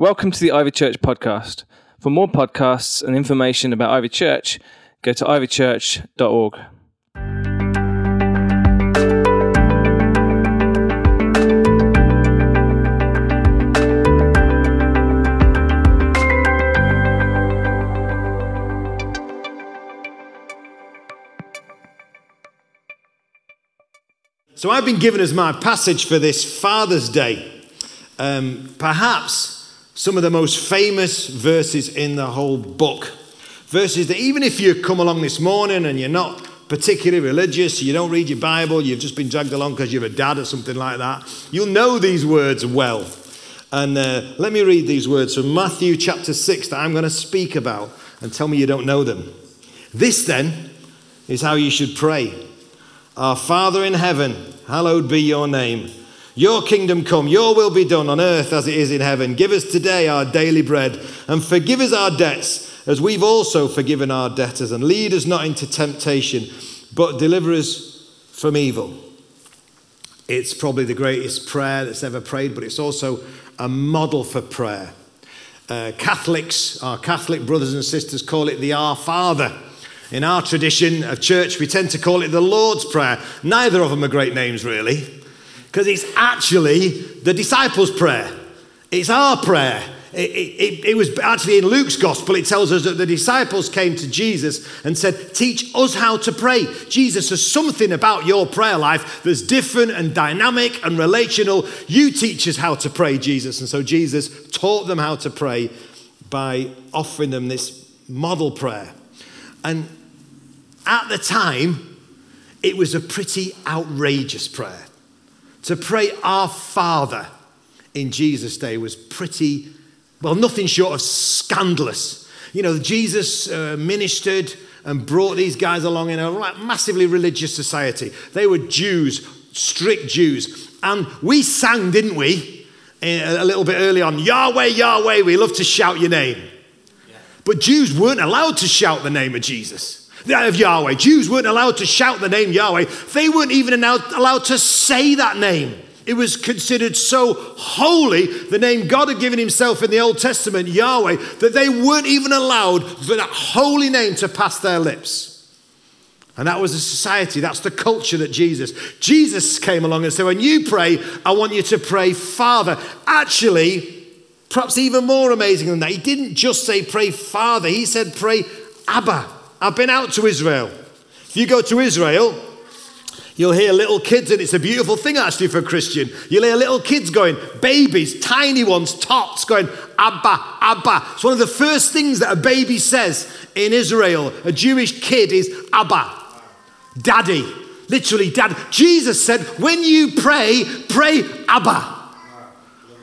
Welcome to the Ivy Church podcast. For more podcasts and information about Ivy Church, go to ivychurch.org. So I've been given as my passage for this Father's Day, um, perhaps some of the most famous verses in the whole book. Verses that even if you come along this morning and you're not particularly religious, you don't read your Bible, you've just been dragged along because you're a dad or something like that, you'll know these words well. And uh, let me read these words from Matthew chapter 6 that I'm going to speak about and tell me you don't know them. This then is how you should pray Our Father in heaven, hallowed be your name. Your kingdom come, your will be done on earth as it is in heaven. Give us today our daily bread and forgive us our debts as we've also forgiven our debtors. And lead us not into temptation, but deliver us from evil. It's probably the greatest prayer that's ever prayed, but it's also a model for prayer. Uh, Catholics, our Catholic brothers and sisters, call it the Our Father. In our tradition of church, we tend to call it the Lord's Prayer. Neither of them are great names, really because it's actually the disciples' prayer. It's our prayer. It, it, it, was actually in Luke's gospel, it tells us that the disciples came to Jesus and said, Teach us how to pray. Jesus, there's something about your prayer life that's different and dynamic and relational. You teach us how to pray, Jesus. And so Jesus taught them how to pray by offering them this model prayer. And at the time, it was a pretty outrageous prayer. To pray our Father in Jesus' day was pretty, well, nothing short of scandalous. You know, Jesus uh, ministered and brought these guys along in a massively religious society. They were Jews, strict Jews. And we sang, didn't we, a little bit early on, Yahweh, Yahweh, we love to shout your name. But Jews weren't allowed to shout the name of Jesus of Yahweh. Jews weren't allowed to shout the name Yahweh. They weren't even allowed to say that name. It was considered so holy, the name God had given himself in the Old Testament, Yahweh, that they weren't even allowed for that holy name to pass their lips. And that was the society, that's the culture that Jesus. Jesus came along and said, When you pray, I want you to pray Father. Actually, perhaps even more amazing than that, he didn't just say pray Father, he said pray Abba. I've been out to Israel. If you go to Israel, You'll hear little kids, and it's a beautiful thing actually for a Christian. You'll hear little kids going, babies, tiny ones, tots, going, Abba, Abba. It's one of the first things that a baby says in Israel. A Jewish kid is Abba, daddy, literally dad. Jesus said, when you pray, pray Abba.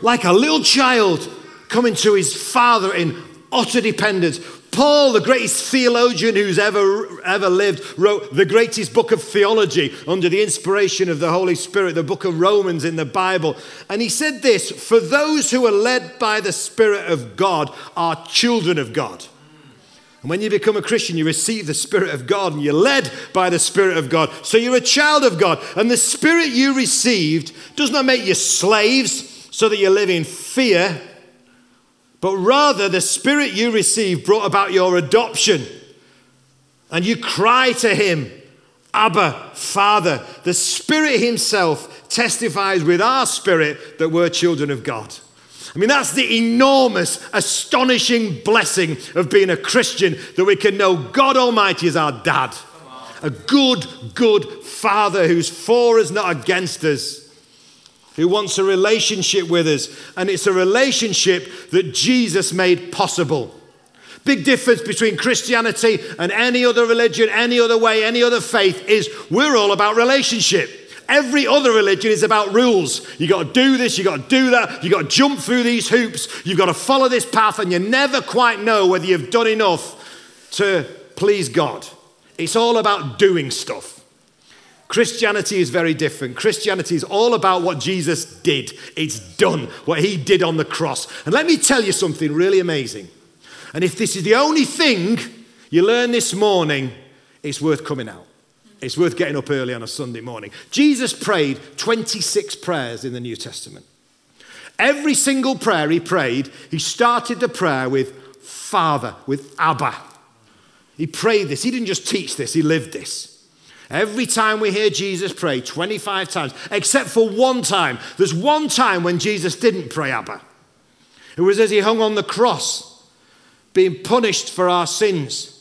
Like a little child coming to his father in utter dependence. Paul, the greatest theologian who's ever, ever lived, wrote the greatest book of theology under the inspiration of the Holy Spirit, the book of Romans in the Bible. And he said this For those who are led by the Spirit of God are children of God. And when you become a Christian, you receive the Spirit of God and you're led by the Spirit of God. So you're a child of God. And the Spirit you received does not make you slaves so that you live in fear but rather the Spirit you received brought about your adoption. And you cry to Him, Abba, Father. The Spirit Himself testifies with our spirit that we're children of God. I mean, that's the enormous, astonishing blessing of being a Christian that we can know God Almighty is our dad. A good, good Father who's for us, not against us who wants a relationship with us. And it's a relationship that Jesus made possible. Big difference between Christianity and any other religion, any other way, any other faith is we're all about relationship. Every other religion is about rules. You got to do this, you got to do that, you got to jump through these hoops, you've got to follow this path, and you never quite know whether you've done enough to please God. It's all about doing stuff. Christianity is very different. Christianity is all about what Jesus did. It's done, what he did on the cross. And let me tell you something really amazing. And if this is the only thing you learn this morning, it's worth coming out. It's worth getting up early on a Sunday morning. Jesus prayed 26 prayers in the New Testament. Every single prayer he prayed, he started the prayer with Father, with Abba. He prayed this. He didn't just teach this, he lived this. Every time we hear Jesus pray, 25 times, except for one time, there's one time when Jesus didn't pray Abba. It was as he hung on the cross, being punished for our sins.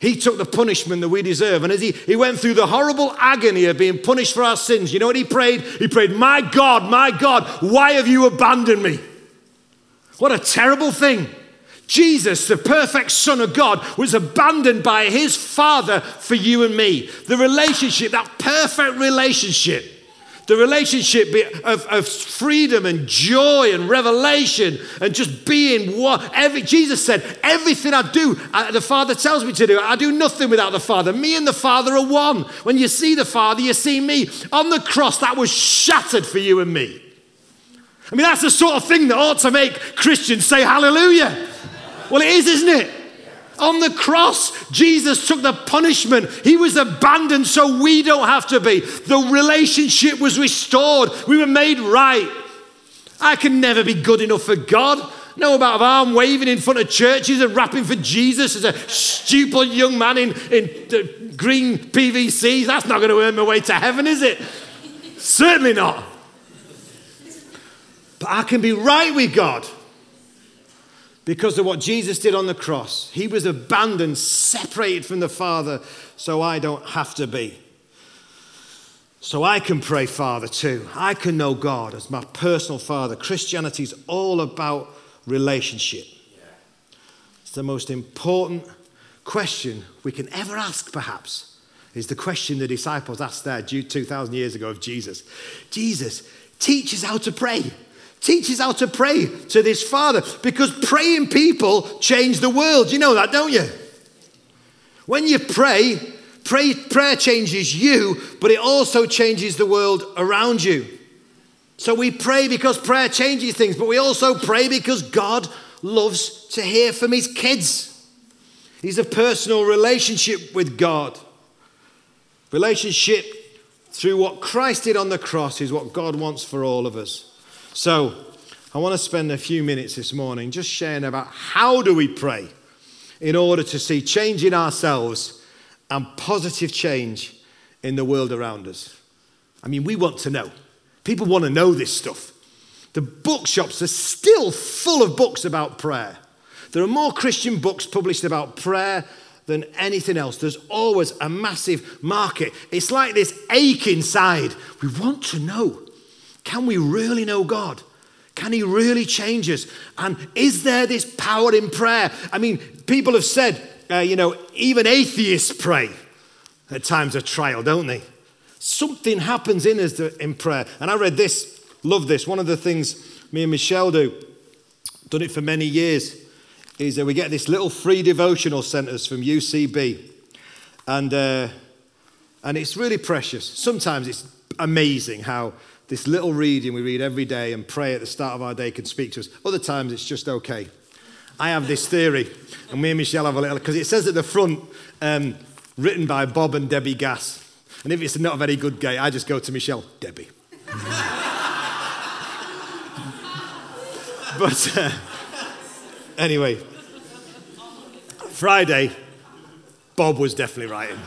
He took the punishment that we deserve. And as he, he went through the horrible agony of being punished for our sins, you know what he prayed? He prayed, My God, my God, why have you abandoned me? What a terrible thing. Jesus, the perfect Son of God, was abandoned by his Father for you and me. The relationship, that perfect relationship, the relationship of, of freedom and joy and revelation and just being what every, Jesus said, everything I do, I, the Father tells me to do. I do nothing without the Father. Me and the Father are one. When you see the Father, you see me. On the cross, that was shattered for you and me. I mean, that's the sort of thing that ought to make Christians say hallelujah. Well, it is, isn't it? On the cross, Jesus took the punishment. He was abandoned so we don't have to be. The relationship was restored. We were made right. I can never be good enough for God. No about arm waving in front of churches and rapping for Jesus as a stupid young man in, in green PVCs. That's not going to earn my way to heaven, is it? Certainly not. But I can be right with God because of what Jesus did on the cross. He was abandoned, separated from the Father, so I don't have to be. So I can pray Father too. I can know God as my personal Father. Christianity is all about relationship. It's the most important question we can ever ask, perhaps, is the question the disciples asked there 2,000 years ago of Jesus. Jesus, teach us how to pray teaches how to pray to this Father because praying people change the world. You know that, don't you? When you pray, pray prayer changes you, but it also changes the world around you. So we pray because prayer changes things, but we also pray because God loves to hear from his kids. He's a personal relationship with God. Relationship through what Christ did on the cross is what God wants for all of us. So, I want to spend a few minutes this morning just sharing about how do we pray in order to see change in ourselves and positive change in the world around us. I mean, we want to know. People want to know this stuff. The bookshops are still full of books about prayer. There are more Christian books published about prayer than anything else. There's always a massive market. It's like this ache inside. We want to know. Can we really know God? Can He really change us? And is there this power in prayer? I mean, people have said, uh, you know, even atheists pray at times of trial, don't they? Something happens in us in prayer. And I read this, love this. One of the things me and Michelle do, done it for many years, is that we get this little free devotional centers from UCB. And, uh, and it's really precious. Sometimes it's amazing how this little reading we read every day and pray at the start of our day can speak to us. Other times it's just okay. I have this theory, and me and Michelle have a little, because it says at the front, um, written by Bob and Debbie Gass. And if it's not a very good gay, I just go to Michelle, Debbie. but uh, anyway, Friday, Bob was definitely writing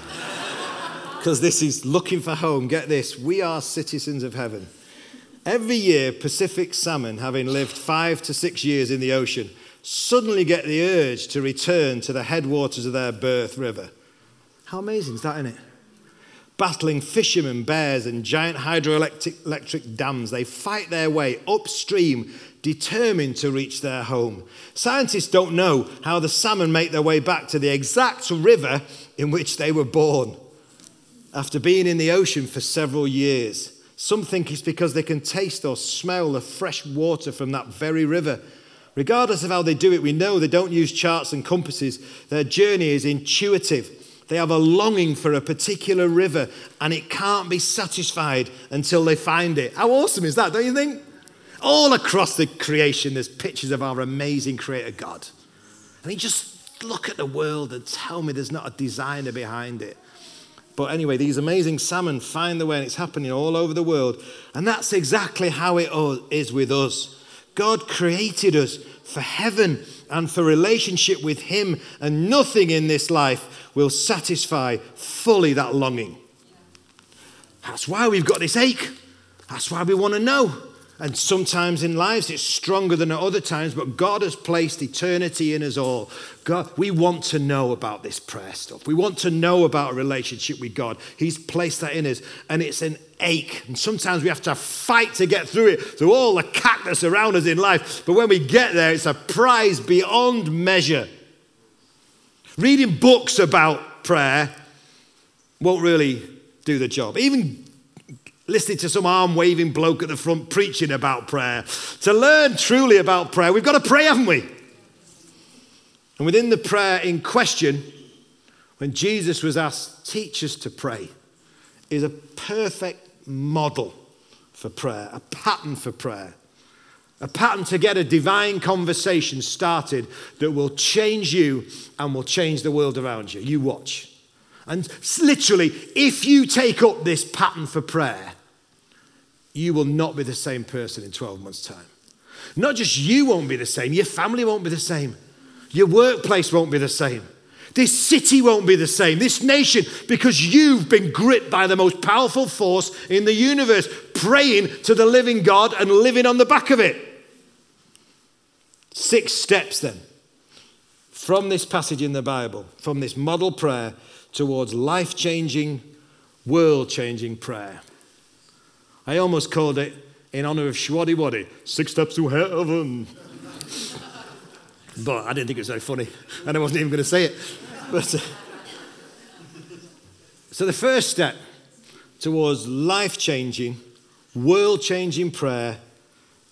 because this is looking for home. Get this we are citizens of heaven. Every year, Pacific salmon, having lived five to six years in the ocean, suddenly get the urge to return to the headwaters of their birth river. How amazing is that, isn't it? Battling fishermen, bears, and giant hydroelectric electric dams, they fight their way upstream, determined to reach their home. Scientists don't know how the salmon make their way back to the exact river in which they were born after being in the ocean for several years. Some think it's because they can taste or smell the fresh water from that very river. Regardless of how they do it, we know they don't use charts and compasses. Their journey is intuitive. They have a longing for a particular river and it can't be satisfied until they find it. How awesome is that, don't you think? All across the creation, there's pictures of our amazing Creator God. I mean, just look at the world and tell me there's not a designer behind it. But anyway, these amazing salmon find the way, and it's happening all over the world. And that's exactly how it is with us. God created us for heaven and for relationship with Him, and nothing in this life will satisfy fully that longing. That's why we've got this ache. That's why we want to know. And sometimes in lives it's stronger than at other times, but God has placed eternity in us all. God, we want to know about this prayer stuff. We want to know about a relationship with God. He's placed that in us, and it's an ache. And sometimes we have to fight to get through it, through all the cactus around us in life. But when we get there, it's a prize beyond measure. Reading books about prayer won't really do the job. Even listening to some arm waving bloke at the front preaching about prayer. To learn truly about prayer, we've got to pray, haven't we? And within the prayer in question, when Jesus was asked, teach us to pray, is a perfect model for prayer, a pattern for prayer, a pattern to get a divine conversation started that will change you and will change the world around you. You watch. And literally, if you take up this pattern for prayer, you will not be the same person in 12 months' time. Not just you won't be the same, your family won't be the same, your workplace won't be the same. This city won't be the same, this nation, because you've been gripped by the most powerful force in the universe, praying to the living God and living on the back of it. Six steps then from this passage in the Bible, from this model prayer towards life changing, world changing prayer. I almost called it, in honor of Schwaddy Waddy, Six Steps to Heaven. but I didn't think it was very funny, and I wasn't even going to say it. But, uh, so, the first step towards life changing, world changing prayer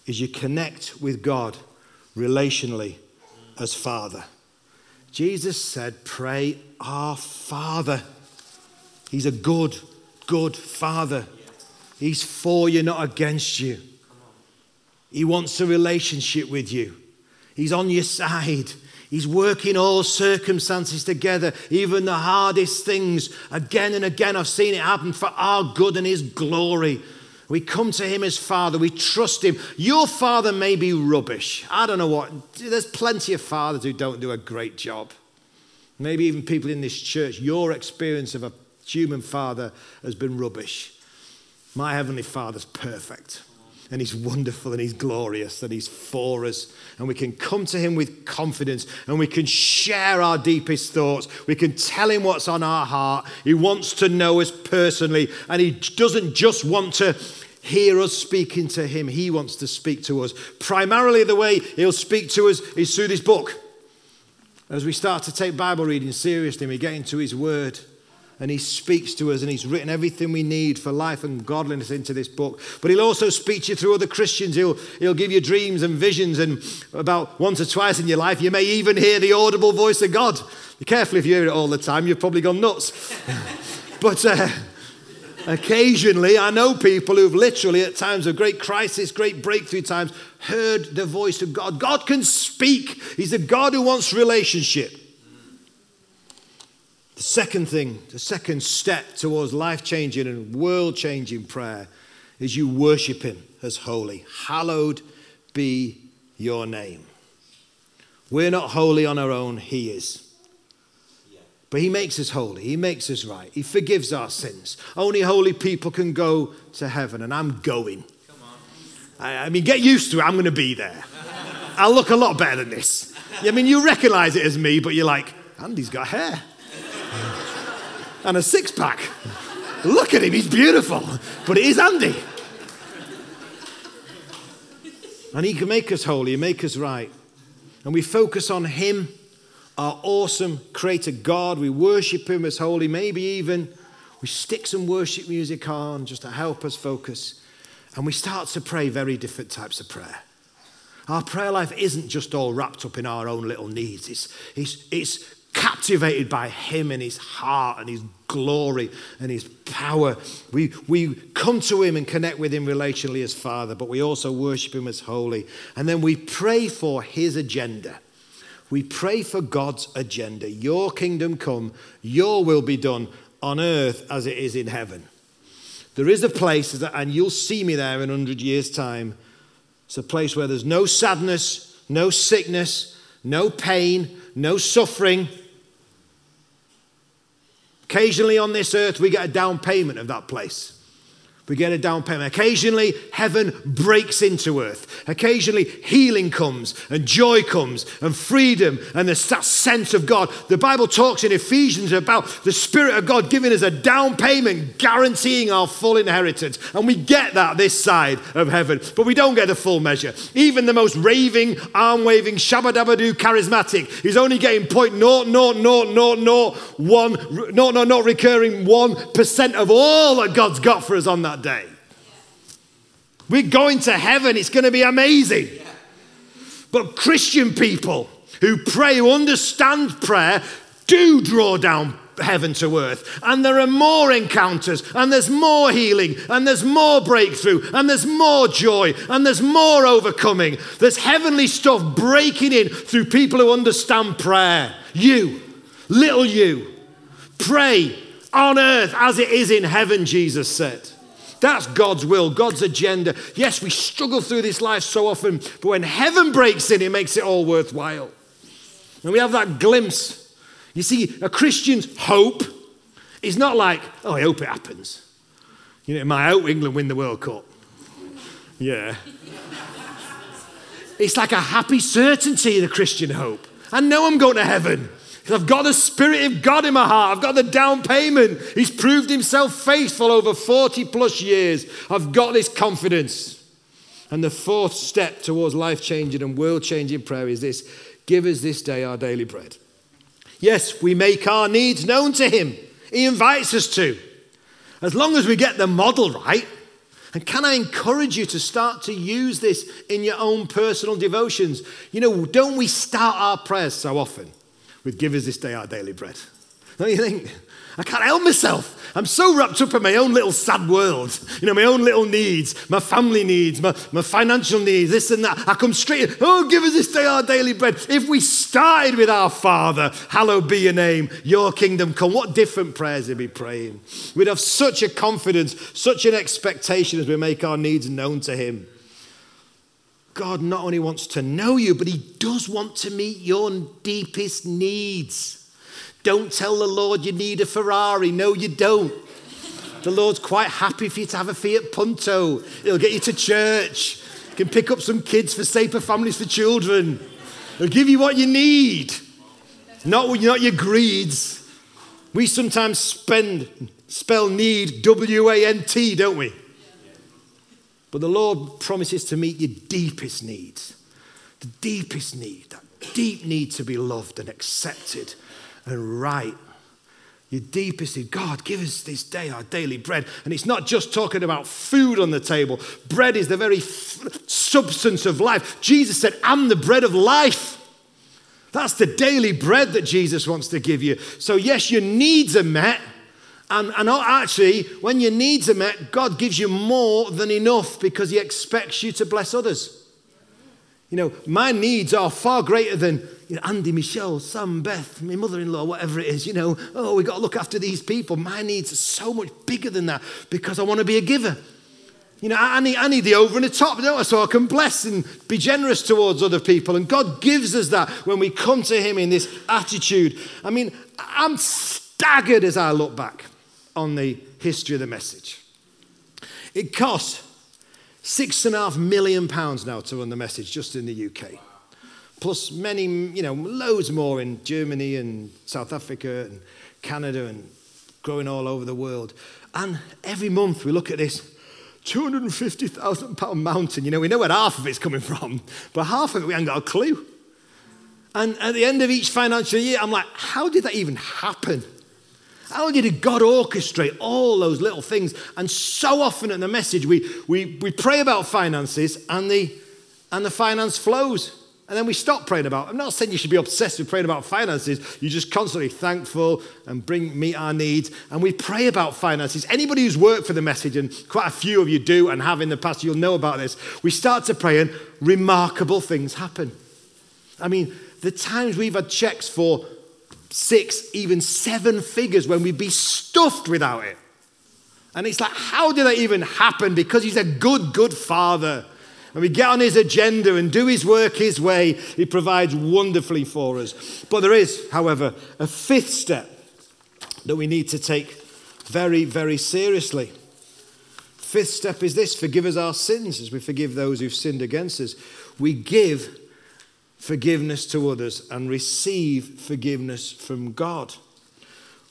is you connect with God relationally as Father. Jesus said, Pray our Father. He's a good, good Father. He's for you, not against you. He wants a relationship with you. He's on your side. He's working all circumstances together, even the hardest things. Again and again, I've seen it happen for our good and His glory. We come to Him as Father, we trust Him. Your father may be rubbish. I don't know what. There's plenty of fathers who don't do a great job. Maybe even people in this church, your experience of a human father has been rubbish. My Heavenly Father's perfect. And he's wonderful and he's glorious and he's for us. And we can come to him with confidence and we can share our deepest thoughts. We can tell him what's on our heart. He wants to know us personally and he doesn't just want to hear us speaking to him, he wants to speak to us. Primarily, the way he'll speak to us is through this book. As we start to take Bible reading seriously, and we get into his word and he speaks to us and he's written everything we need for life and godliness into this book. But he'll also speak to you through other christians. He'll, he'll give you dreams and visions and about once or twice in your life. You may even hear the audible voice of god. Be careful if you hear it all the time. You've probably gone nuts. But uh, occasionally i know people who've literally at times of great crisis great breakthrough times heard the voice of god. God can speak. He's a god who wants relationship the second thing, the second step towards life changing and world changing prayer is you worship Him as holy. Hallowed be your name. We're not holy on our own, He is. But He makes us holy, He makes us right, He forgives our sins. Only holy people can go to heaven, and I'm going. I, I mean, get used to it, I'm going to be there. I'll look a lot better than this. I mean, you recognize it as me, but you're like, Andy's got hair and a six pack. Look at him, he's beautiful. But it is Andy. And he can make us holy, make us right. And we focus on him, our awesome creator God. We worship him as holy. Maybe even we stick some worship music on just to help us focus. And we start to pray very different types of prayer. Our prayer life isn't just all wrapped up in our own little needs. It's, it's, it's captivated by him and his heart and his glory and his power. We, we come to him and connect with him relationally as Father, but we also worship him as holy. And then we pray for his agenda. We pray for God's agenda. Your kingdom come, your will be done on earth as it is in heaven. There is a place, and you'll see me there in 100 years' time, It's a place where there's no sadness, no sickness, no pain, no suffering. Occasionally on this earth, we get a down payment of that place. We get a down payment. Occasionally, heaven breaks into earth. Occasionally, healing comes and joy comes and freedom and the sense of God. The Bible talks in Ephesians about the Spirit of God giving us a down payment, guaranteeing our full inheritance. And we get that this side of heaven, but we don't get the full measure. Even the most raving, arm waving, shabadabadoo charismatic is only getting point naught, naught, naught, naught, naught, one, naught, naught, naught recurring 1% of all that God's got for us on that that day. We're going to heaven, it's going to be amazing. But Christian people who pray, who understand prayer, do draw down heaven to earth. And there are more encounters, and there's more healing, and there's more breakthrough, and there's more joy, and there's more overcoming. There's heavenly stuff breaking in through people who understand prayer. You, little you, pray on earth as it is in heaven, Jesus said. That's God's will, God's agenda. Yes, we struggle through this life so often, but when heaven breaks in, it makes it all worthwhile. And we have that glimpse. You see, a Christian's hope is not like, oh, I hope it happens. You know, my hope England win the World Cup. Yeah. it's like a happy certainty, the Christian hope. I know I'm going to heaven. Because I've got the Spirit of God in my heart. I've got the down payment. He's proved himself faithful over 40 plus years. I've got this confidence. And the fourth step towards life changing and world changing prayer is this give us this day our daily bread. Yes, we make our needs known to Him, He invites us to. As long as we get the model right, and can I encourage you to start to use this in your own personal devotions? You know, don't we start our prayers so often? With Give us this day our daily bread. Don't you think? I can't help myself. I'm so wrapped up in my own little sad world, you know, my own little needs, my family needs, my, my financial needs, this and that. I come straight oh, give us this day our daily bread. If we started with our Father, hallowed be your name, your kingdom come, what different prayers we'd be praying? We'd have such a confidence, such an expectation as we make our needs known to Him. God not only wants to know you, but He does want to meet your deepest needs. Don't tell the Lord you need a Ferrari. No, you don't. The Lord's quite happy for you to have a Fiat Punto. He'll get you to church. You can pick up some kids for Safer Families for Children. He'll give you what you need, not, not your greeds. We sometimes spend, spell need W A N T, don't we? But the Lord promises to meet your deepest needs. The deepest need, that deep need to be loved and accepted and right. Your deepest need. God, give us this day our daily bread. And it's not just talking about food on the table, bread is the very f- substance of life. Jesus said, I'm the bread of life. That's the daily bread that Jesus wants to give you. So, yes, your needs are met. And, and actually, when your needs are met, God gives you more than enough because He expects you to bless others. You know, my needs are far greater than you know, Andy, Michelle, Sam, Beth, my mother in law, whatever it is. You know, oh, we've got to look after these people. My needs are so much bigger than that because I want to be a giver. You know, I need, I need the over and the top, don't I? So I can bless and be generous towards other people. And God gives us that when we come to Him in this attitude. I mean, I'm staggered as I look back on the history of the message. It cost six and a half million pounds now to run the message just in the UK. Plus many, you know, loads more in Germany and South Africa and Canada and growing all over the world. And every month we look at this 250,000 pound mountain. You know, we know where half of it's coming from, but half of it we haven't got a clue. And at the end of each financial year, I'm like, how did that even happen? How did God orchestrate all those little things? And so often in the message, we, we, we pray about finances and the, and the finance flows. And then we stop praying about. I'm not saying you should be obsessed with praying about finances. You're just constantly thankful and bring meet our needs. And we pray about finances. Anybody who's worked for the message, and quite a few of you do and have in the past, you'll know about this. We start to pray and remarkable things happen. I mean, the times we've had checks for six, even seven figures when we'd be stuffed without it. And it's like, how did that even happen? Because he's a good, good father. and we get on his agenda and do his work his way, he provides wonderfully for us. But there is, however, a fifth step that we need to take very, very seriously. Fifth step is this forgive us our sins as we forgive those who've sinned against us. We give forgiveness to others and receive forgiveness from God.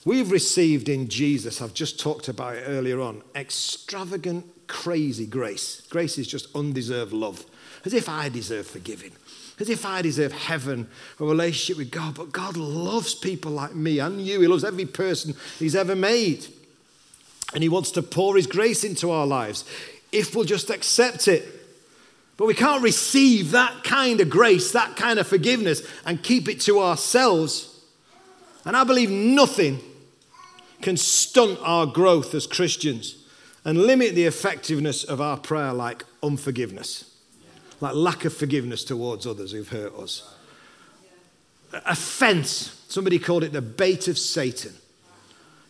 We've received in Jesus, I've just talked about it earlier on, extravagant, crazy grace. Grace is just undeserved love, as if I deserve forgiving, as if I deserve heaven, a relationship with God. But God loves people like me and you. He loves every person He's ever made. And He wants to pour His grace into our lives if we'll just accept it. But we can't receive that kind of grace, that kind of forgiveness, and keep it to ourselves. And I believe nothing can stunt our growth as Christians and limit the effectiveness of our prayer like unforgiveness, like lack of forgiveness towards others who've hurt us. Offense, somebody called it the bait of Satan.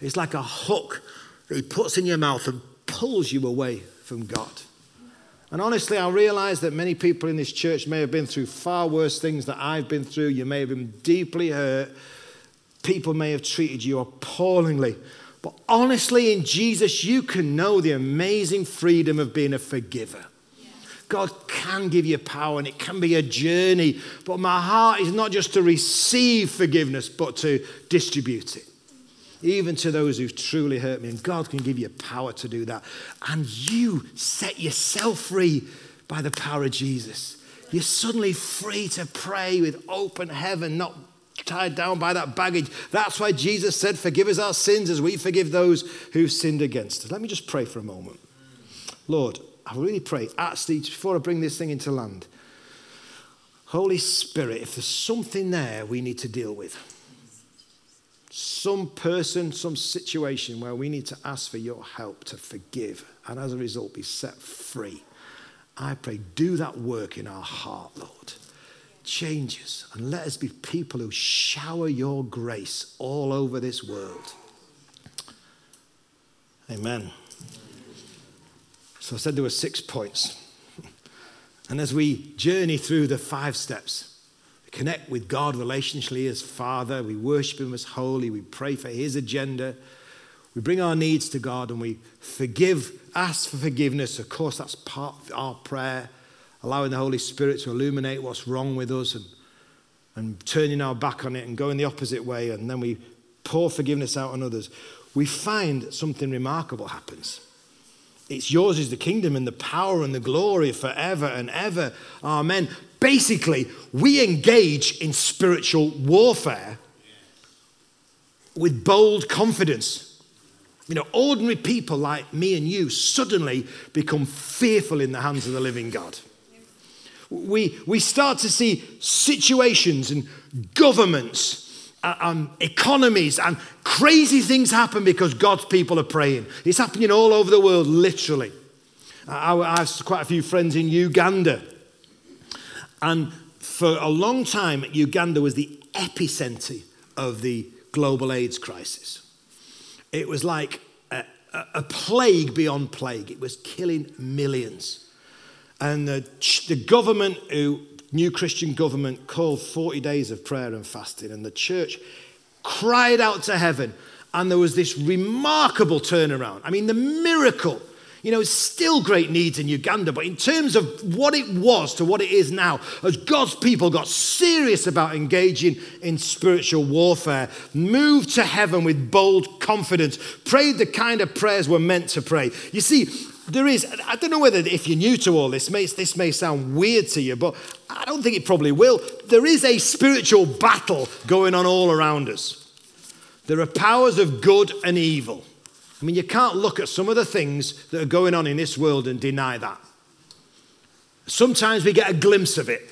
It's like a hook that he puts in your mouth and pulls you away from God. And honestly, I realize that many people in this church may have been through far worse things that I've been through. You may have been deeply hurt. People may have treated you appallingly. But honestly, in Jesus, you can know the amazing freedom of being a forgiver. God can give you power and it can be a journey. But my heart is not just to receive forgiveness, but to distribute it. Even to those who've truly hurt me. And God can give you power to do that. And you set yourself free by the power of Jesus. You're suddenly free to pray with open heaven, not tied down by that baggage. That's why Jesus said, Forgive us our sins as we forgive those who've sinned against us. Let me just pray for a moment. Lord, I really pray, actually, before I bring this thing into land, Holy Spirit, if there's something there we need to deal with, some person, some situation where we need to ask for your help to forgive and as a result be set free, I pray, do that work in our heart, Lord changes and let us be people who shower your grace all over this world. Amen. So I said there were six points. And as we journey through the five steps, connect with God relationally as Father, we worship Him as holy, we pray for His agenda, we bring our needs to God and we forgive, ask for forgiveness. Of course, that's part of our prayer allowing the Holy Spirit to illuminate what's wrong with us and, and turning our back on it and going the opposite way, and then we pour forgiveness out on others, we find something remarkable happens. It's yours is the kingdom and the power and the glory forever and ever. Amen. Basically, we engage in spiritual warfare with bold confidence. You know, ordinary people like me and you suddenly become fearful in the hands of the living God we, we start to see situations and governments um, economies and crazy things happen because God's people are praying. It's happening all over the world, literally. I, I have quite a few friends in Uganda. And for a long time, Uganda was the epicenter of the global AIDS crisis. It was like a, a plague beyond plague, it was killing millions. And the, the government, who, new Christian government, called 40 days of prayer and fasting. And the church cried out to heaven. And there was this remarkable turnaround. I mean, the miracle. You know, it's still great needs in Uganda, but in terms of what it was to what it is now, as God's people got serious about engaging in spiritual warfare, moved to heaven with bold confidence, prayed the kind of prayers we're meant to pray. You see, there is, I don't know whether if you're new to all this, this may sound weird to you, but I don't think it probably will. There is a spiritual battle going on all around us. There are powers of good and evil. I mean, you can't look at some of the things that are going on in this world and deny that. Sometimes we get a glimpse of it.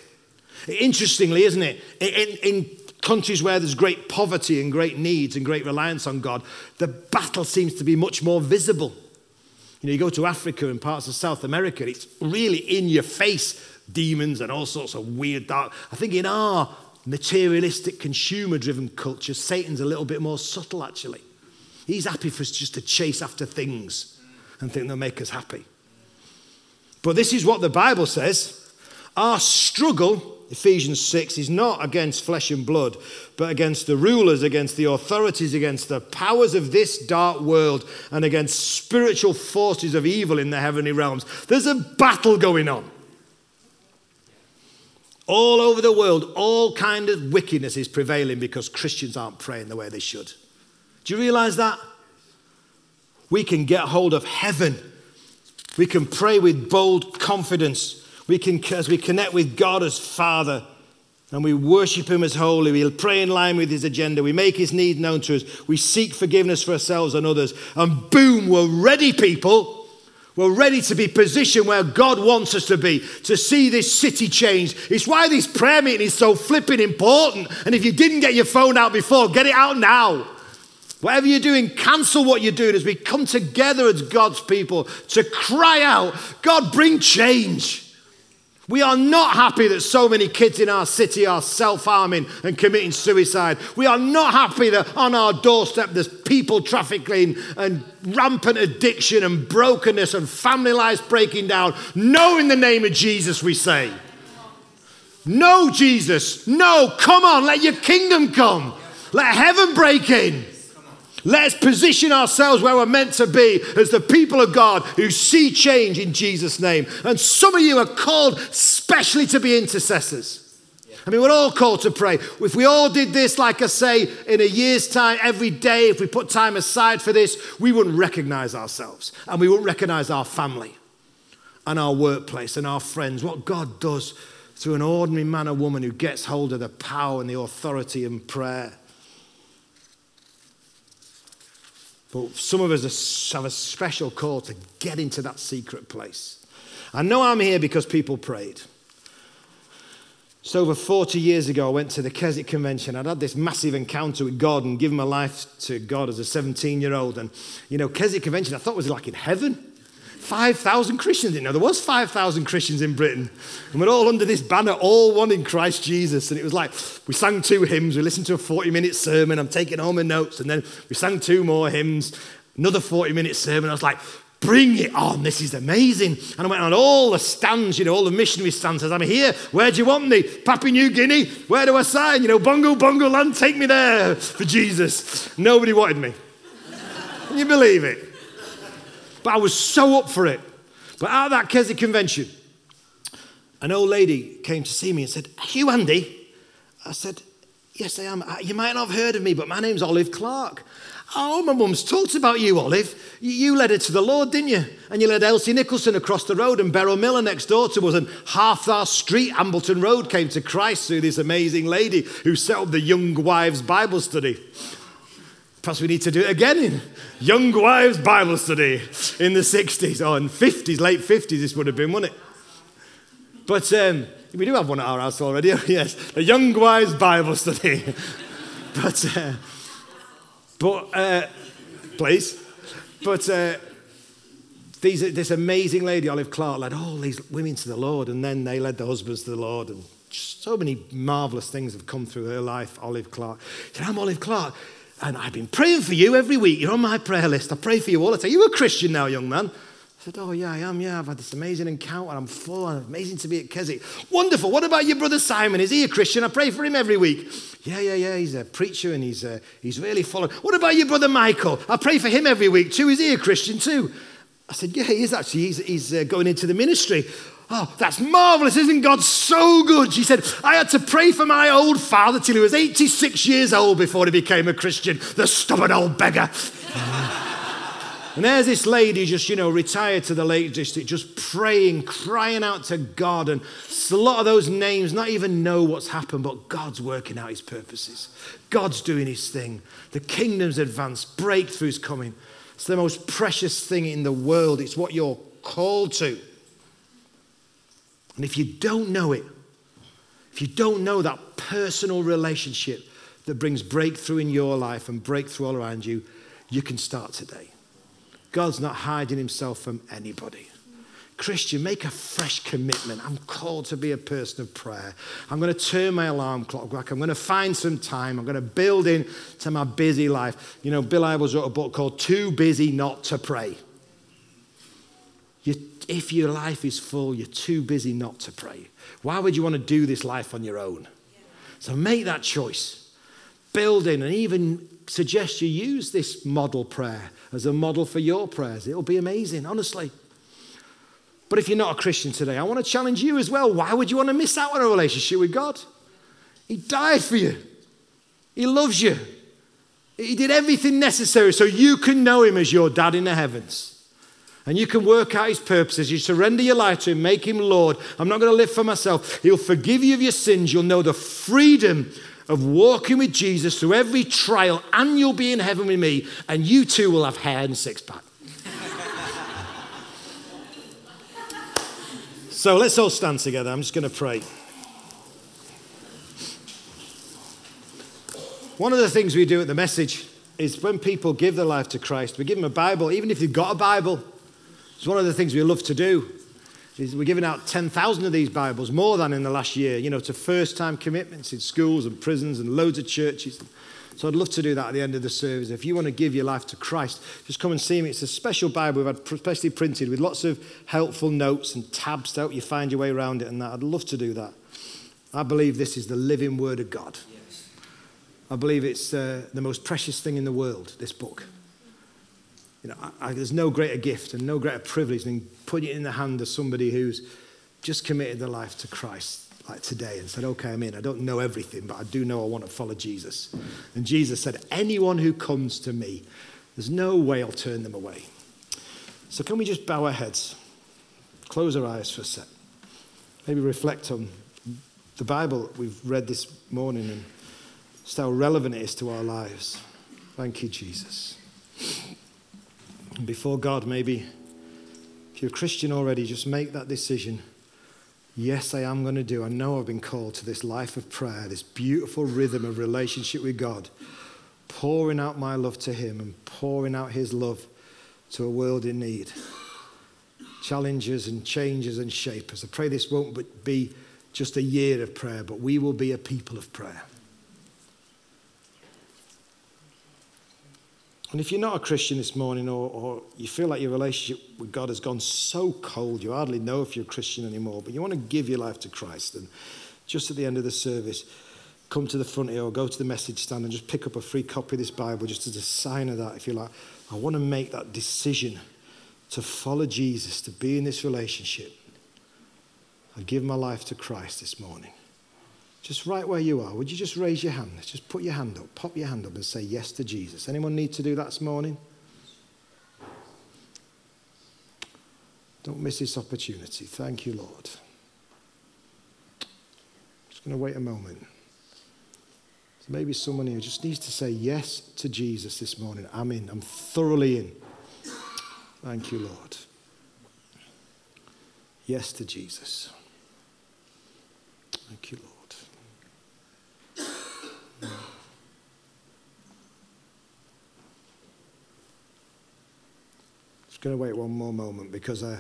Interestingly, isn't it? In, in countries where there's great poverty and great needs and great reliance on God, the battle seems to be much more visible. You know, you go to Africa and parts of South America, it's really in your face demons and all sorts of weird dark. I think in our materialistic, consumer driven culture, Satan's a little bit more subtle actually. He's happy for us just to chase after things and think they'll make us happy. But this is what the Bible says our struggle, Ephesians 6, is not against flesh and blood, but against the rulers, against the authorities, against the powers of this dark world, and against spiritual forces of evil in the heavenly realms. There's a battle going on. All over the world, all kind of wickedness is prevailing because Christians aren't praying the way they should. Do you realize that? We can get hold of heaven. We can pray with bold confidence. We can, as we connect with God as Father and we worship Him as holy, we pray in line with His agenda. We make His need known to us. We seek forgiveness for ourselves and others. And boom, we're ready, people we're ready to be positioned where God wants us to be, to see this city change. It's why this prayer meeting is so flipping important. And if you didn't get your phone out before, get it out now. Whatever you're doing, cancel what you're doing as we come together as God's people to cry out, God, bring change. We are not happy that so many kids in our city are self harming and committing suicide. We are not happy that on our doorstep there's people trafficking and rampant addiction and brokenness and family lives breaking down. No, in the name of Jesus, we say. No, Jesus. No, come on, let your kingdom come. Let heaven break in. Let's position ourselves where we're meant to be as the people of God who see change in Jesus' name. And some of you are called specially to be intercessors. I mean, we're all called to pray. If we all did this, like I say, in a year's time, every day, if we put time aside for this, we wouldn't recognize ourselves and we wouldn't recognize our family and our workplace and our friends. What God does through an ordinary man or woman who gets hold of the power and the authority in prayer. But some of us have a special call to get into that secret place. I know I'm here because people prayed. So, over 40 years ago, I went to the Keswick Convention. I'd had this massive encounter with God and given my life to God as a 17 year old. And, you know, Keswick Convention, I thought was like in heaven. 5,000 Christians. You know, there was 5,000 Christians in Britain. And we're all under this banner, all one in Christ Jesus. And it was like, we sang two hymns, we listened to a 40 minute sermon. I'm taking home my notes. And then we sang two more hymns, another 40 minute sermon. I was like, bring it on. This is amazing. And I went on all the stands, you know, all the missionary stands. I'm here. Where do you want me? Papua New Guinea? Where do I sign? You know, Bongo, Bongo land, take me there for Jesus. Nobody wanted me. Can you believe it? But I was so up for it. But out at that Keswick convention, an old lady came to see me and said, Are you Andy? I said, Yes, I am. Uh, you might not have heard of me, but my name's Olive Clark. Oh, my mum's talked about you, Olive. You led her to the Lord, didn't you? And you led Elsie Nicholson across the road and Beryl Miller next door to us. And half our street, Ambleton Road, came to Christ through this amazing lady who set up the Young Wives Bible Study. Perhaps we need to do it again in Young Wives Bible Study in the 60s or in 50s, late 50s, this would have been, wouldn't it? But um, we do have one at our house already, yes, a Young Wives Bible Study. but, uh, but, uh, please. But uh, these, this amazing lady, Olive Clark, led all these women to the Lord, and then they led the husbands to the Lord, and so many marvelous things have come through her life, Olive Clark. Said, I'm Olive Clark. And I've been praying for you every week. You're on my prayer list. I pray for you all the time. You're a Christian now, young man? I said, Oh, yeah, I am. Yeah, I've had this amazing encounter. I'm full. And amazing to be at Keswick. Wonderful. What about your brother Simon? Is he a Christian? I pray for him every week. Yeah, yeah, yeah. He's a preacher and he's, uh, he's really following. What about your brother Michael? I pray for him every week too. Is he a Christian too? I said, Yeah, he is actually. He's, he's uh, going into the ministry. Oh, that's marvelous. Isn't God so good? She said, I had to pray for my old father till he was 86 years old before he became a Christian. The stubborn old beggar. and there's this lady just, you know, retired to the Lake District, just praying, crying out to God. And a lot of those names not even know what's happened, but God's working out his purposes. God's doing his thing. The kingdom's advanced, breakthrough's coming. It's the most precious thing in the world. It's what you're called to. And if you don't know it, if you don't know that personal relationship that brings breakthrough in your life and breakthrough all around you, you can start today. God's not hiding himself from anybody. Christian, make a fresh commitment. I'm called to be a person of prayer. I'm going to turn my alarm clock back. I'm going to find some time. I'm going to build in to my busy life. You know, Bill Hybels wrote a book called Too Busy Not to Pray. You, if your life is full, you're too busy not to pray. Why would you want to do this life on your own? So make that choice. Build in and even suggest you use this model prayer as a model for your prayers. It'll be amazing, honestly. But if you're not a Christian today, I want to challenge you as well. Why would you want to miss out on a relationship with God? He died for you, He loves you. He did everything necessary so you can know Him as your dad in the heavens. And you can work out his purposes. You surrender your life to him, make him Lord. I'm not going to live for myself. He'll forgive you of your sins. You'll know the freedom of walking with Jesus through every trial, and you'll be in heaven with me, and you too will have hair and six pack. so let's all stand together. I'm just going to pray. One of the things we do at the message is when people give their life to Christ, we give them a Bible, even if you've got a Bible. It's one of the things we love to do. Is we're giving out 10,000 of these Bibles, more than in the last year, you know, to first time commitments in schools and prisons and loads of churches. So I'd love to do that at the end of the service. If you want to give your life to Christ, just come and see me. It's a special Bible we've had specially printed with lots of helpful notes and tabs to help you find your way around it and that. I'd love to do that. I believe this is the living Word of God. Yes. I believe it's uh, the most precious thing in the world, this book. You know, I, I, there's no greater gift and no greater privilege than putting it in the hand of somebody who's just committed their life to Christ, like today, and said, Okay, I'm in. I don't know everything, but I do know I want to follow Jesus. And Jesus said, Anyone who comes to me, there's no way I'll turn them away. So, can we just bow our heads, close our eyes for a sec, maybe reflect on the Bible we've read this morning and just how relevant it is to our lives? Thank you, Jesus. And before God, maybe if you're a Christian already, just make that decision. Yes, I am going to do. I know I've been called to this life of prayer, this beautiful rhythm of relationship with God, pouring out my love to Him and pouring out His love to a world in need. Challenges and changes and shape us. I pray this won't be just a year of prayer, but we will be a people of prayer. And if you're not a Christian this morning or, or, you feel like your relationship with God has gone so cold, you hardly know if you're a Christian anymore, but you want to give your life to Christ, and just at the end of the service, come to the front here or go to the message stand and just pick up a free copy of this Bible just as a sign of that. If you're like, I want to make that decision to follow Jesus, to be in this relationship, I give my life to Christ this morning. Just right where you are, would you just raise your hand? Just put your hand up, pop your hand up and say yes to Jesus. Anyone need to do that this morning? Don't miss this opportunity. Thank you, Lord. Just going to wait a moment. Maybe someone here just needs to say yes to Jesus this morning. I'm in. I'm thoroughly in. Thank you, Lord. Yes to Jesus. Thank you, Lord. Going to wait one more moment because uh,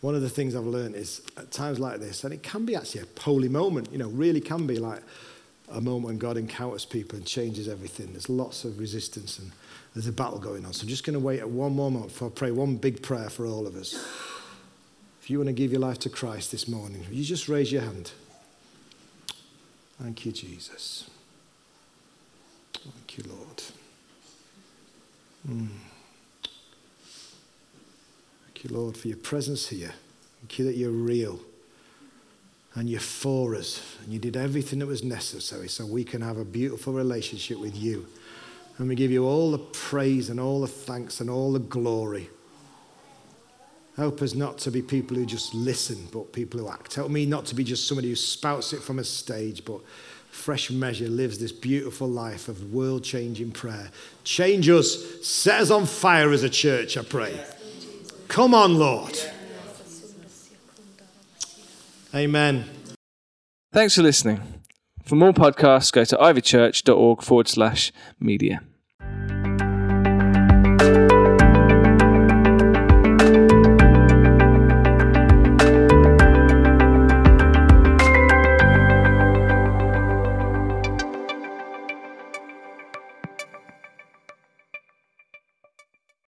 one of the things I've learned is at times like this, and it can be actually a holy moment, you know, really can be like a moment when God encounters people and changes everything. There's lots of resistance and there's a battle going on. So I'm just going to wait at one more moment for I pray one big prayer for all of us. If you want to give your life to Christ this morning, you just raise your hand. Thank you, Jesus. Thank you, Lord. Mm you, Lord, for your presence here. Thank you that you're real and you're for us and you did everything that was necessary so we can have a beautiful relationship with you. And we give you all the praise and all the thanks and all the glory. Help us not to be people who just listen, but people who act. Help me not to be just somebody who spouts it from a stage, but fresh measure lives this beautiful life of world changing prayer. Change us, set us on fire as a church, I pray. Come on, Lord. Amen. Thanks for listening. For more podcasts, go to ivychurch.org forward slash media.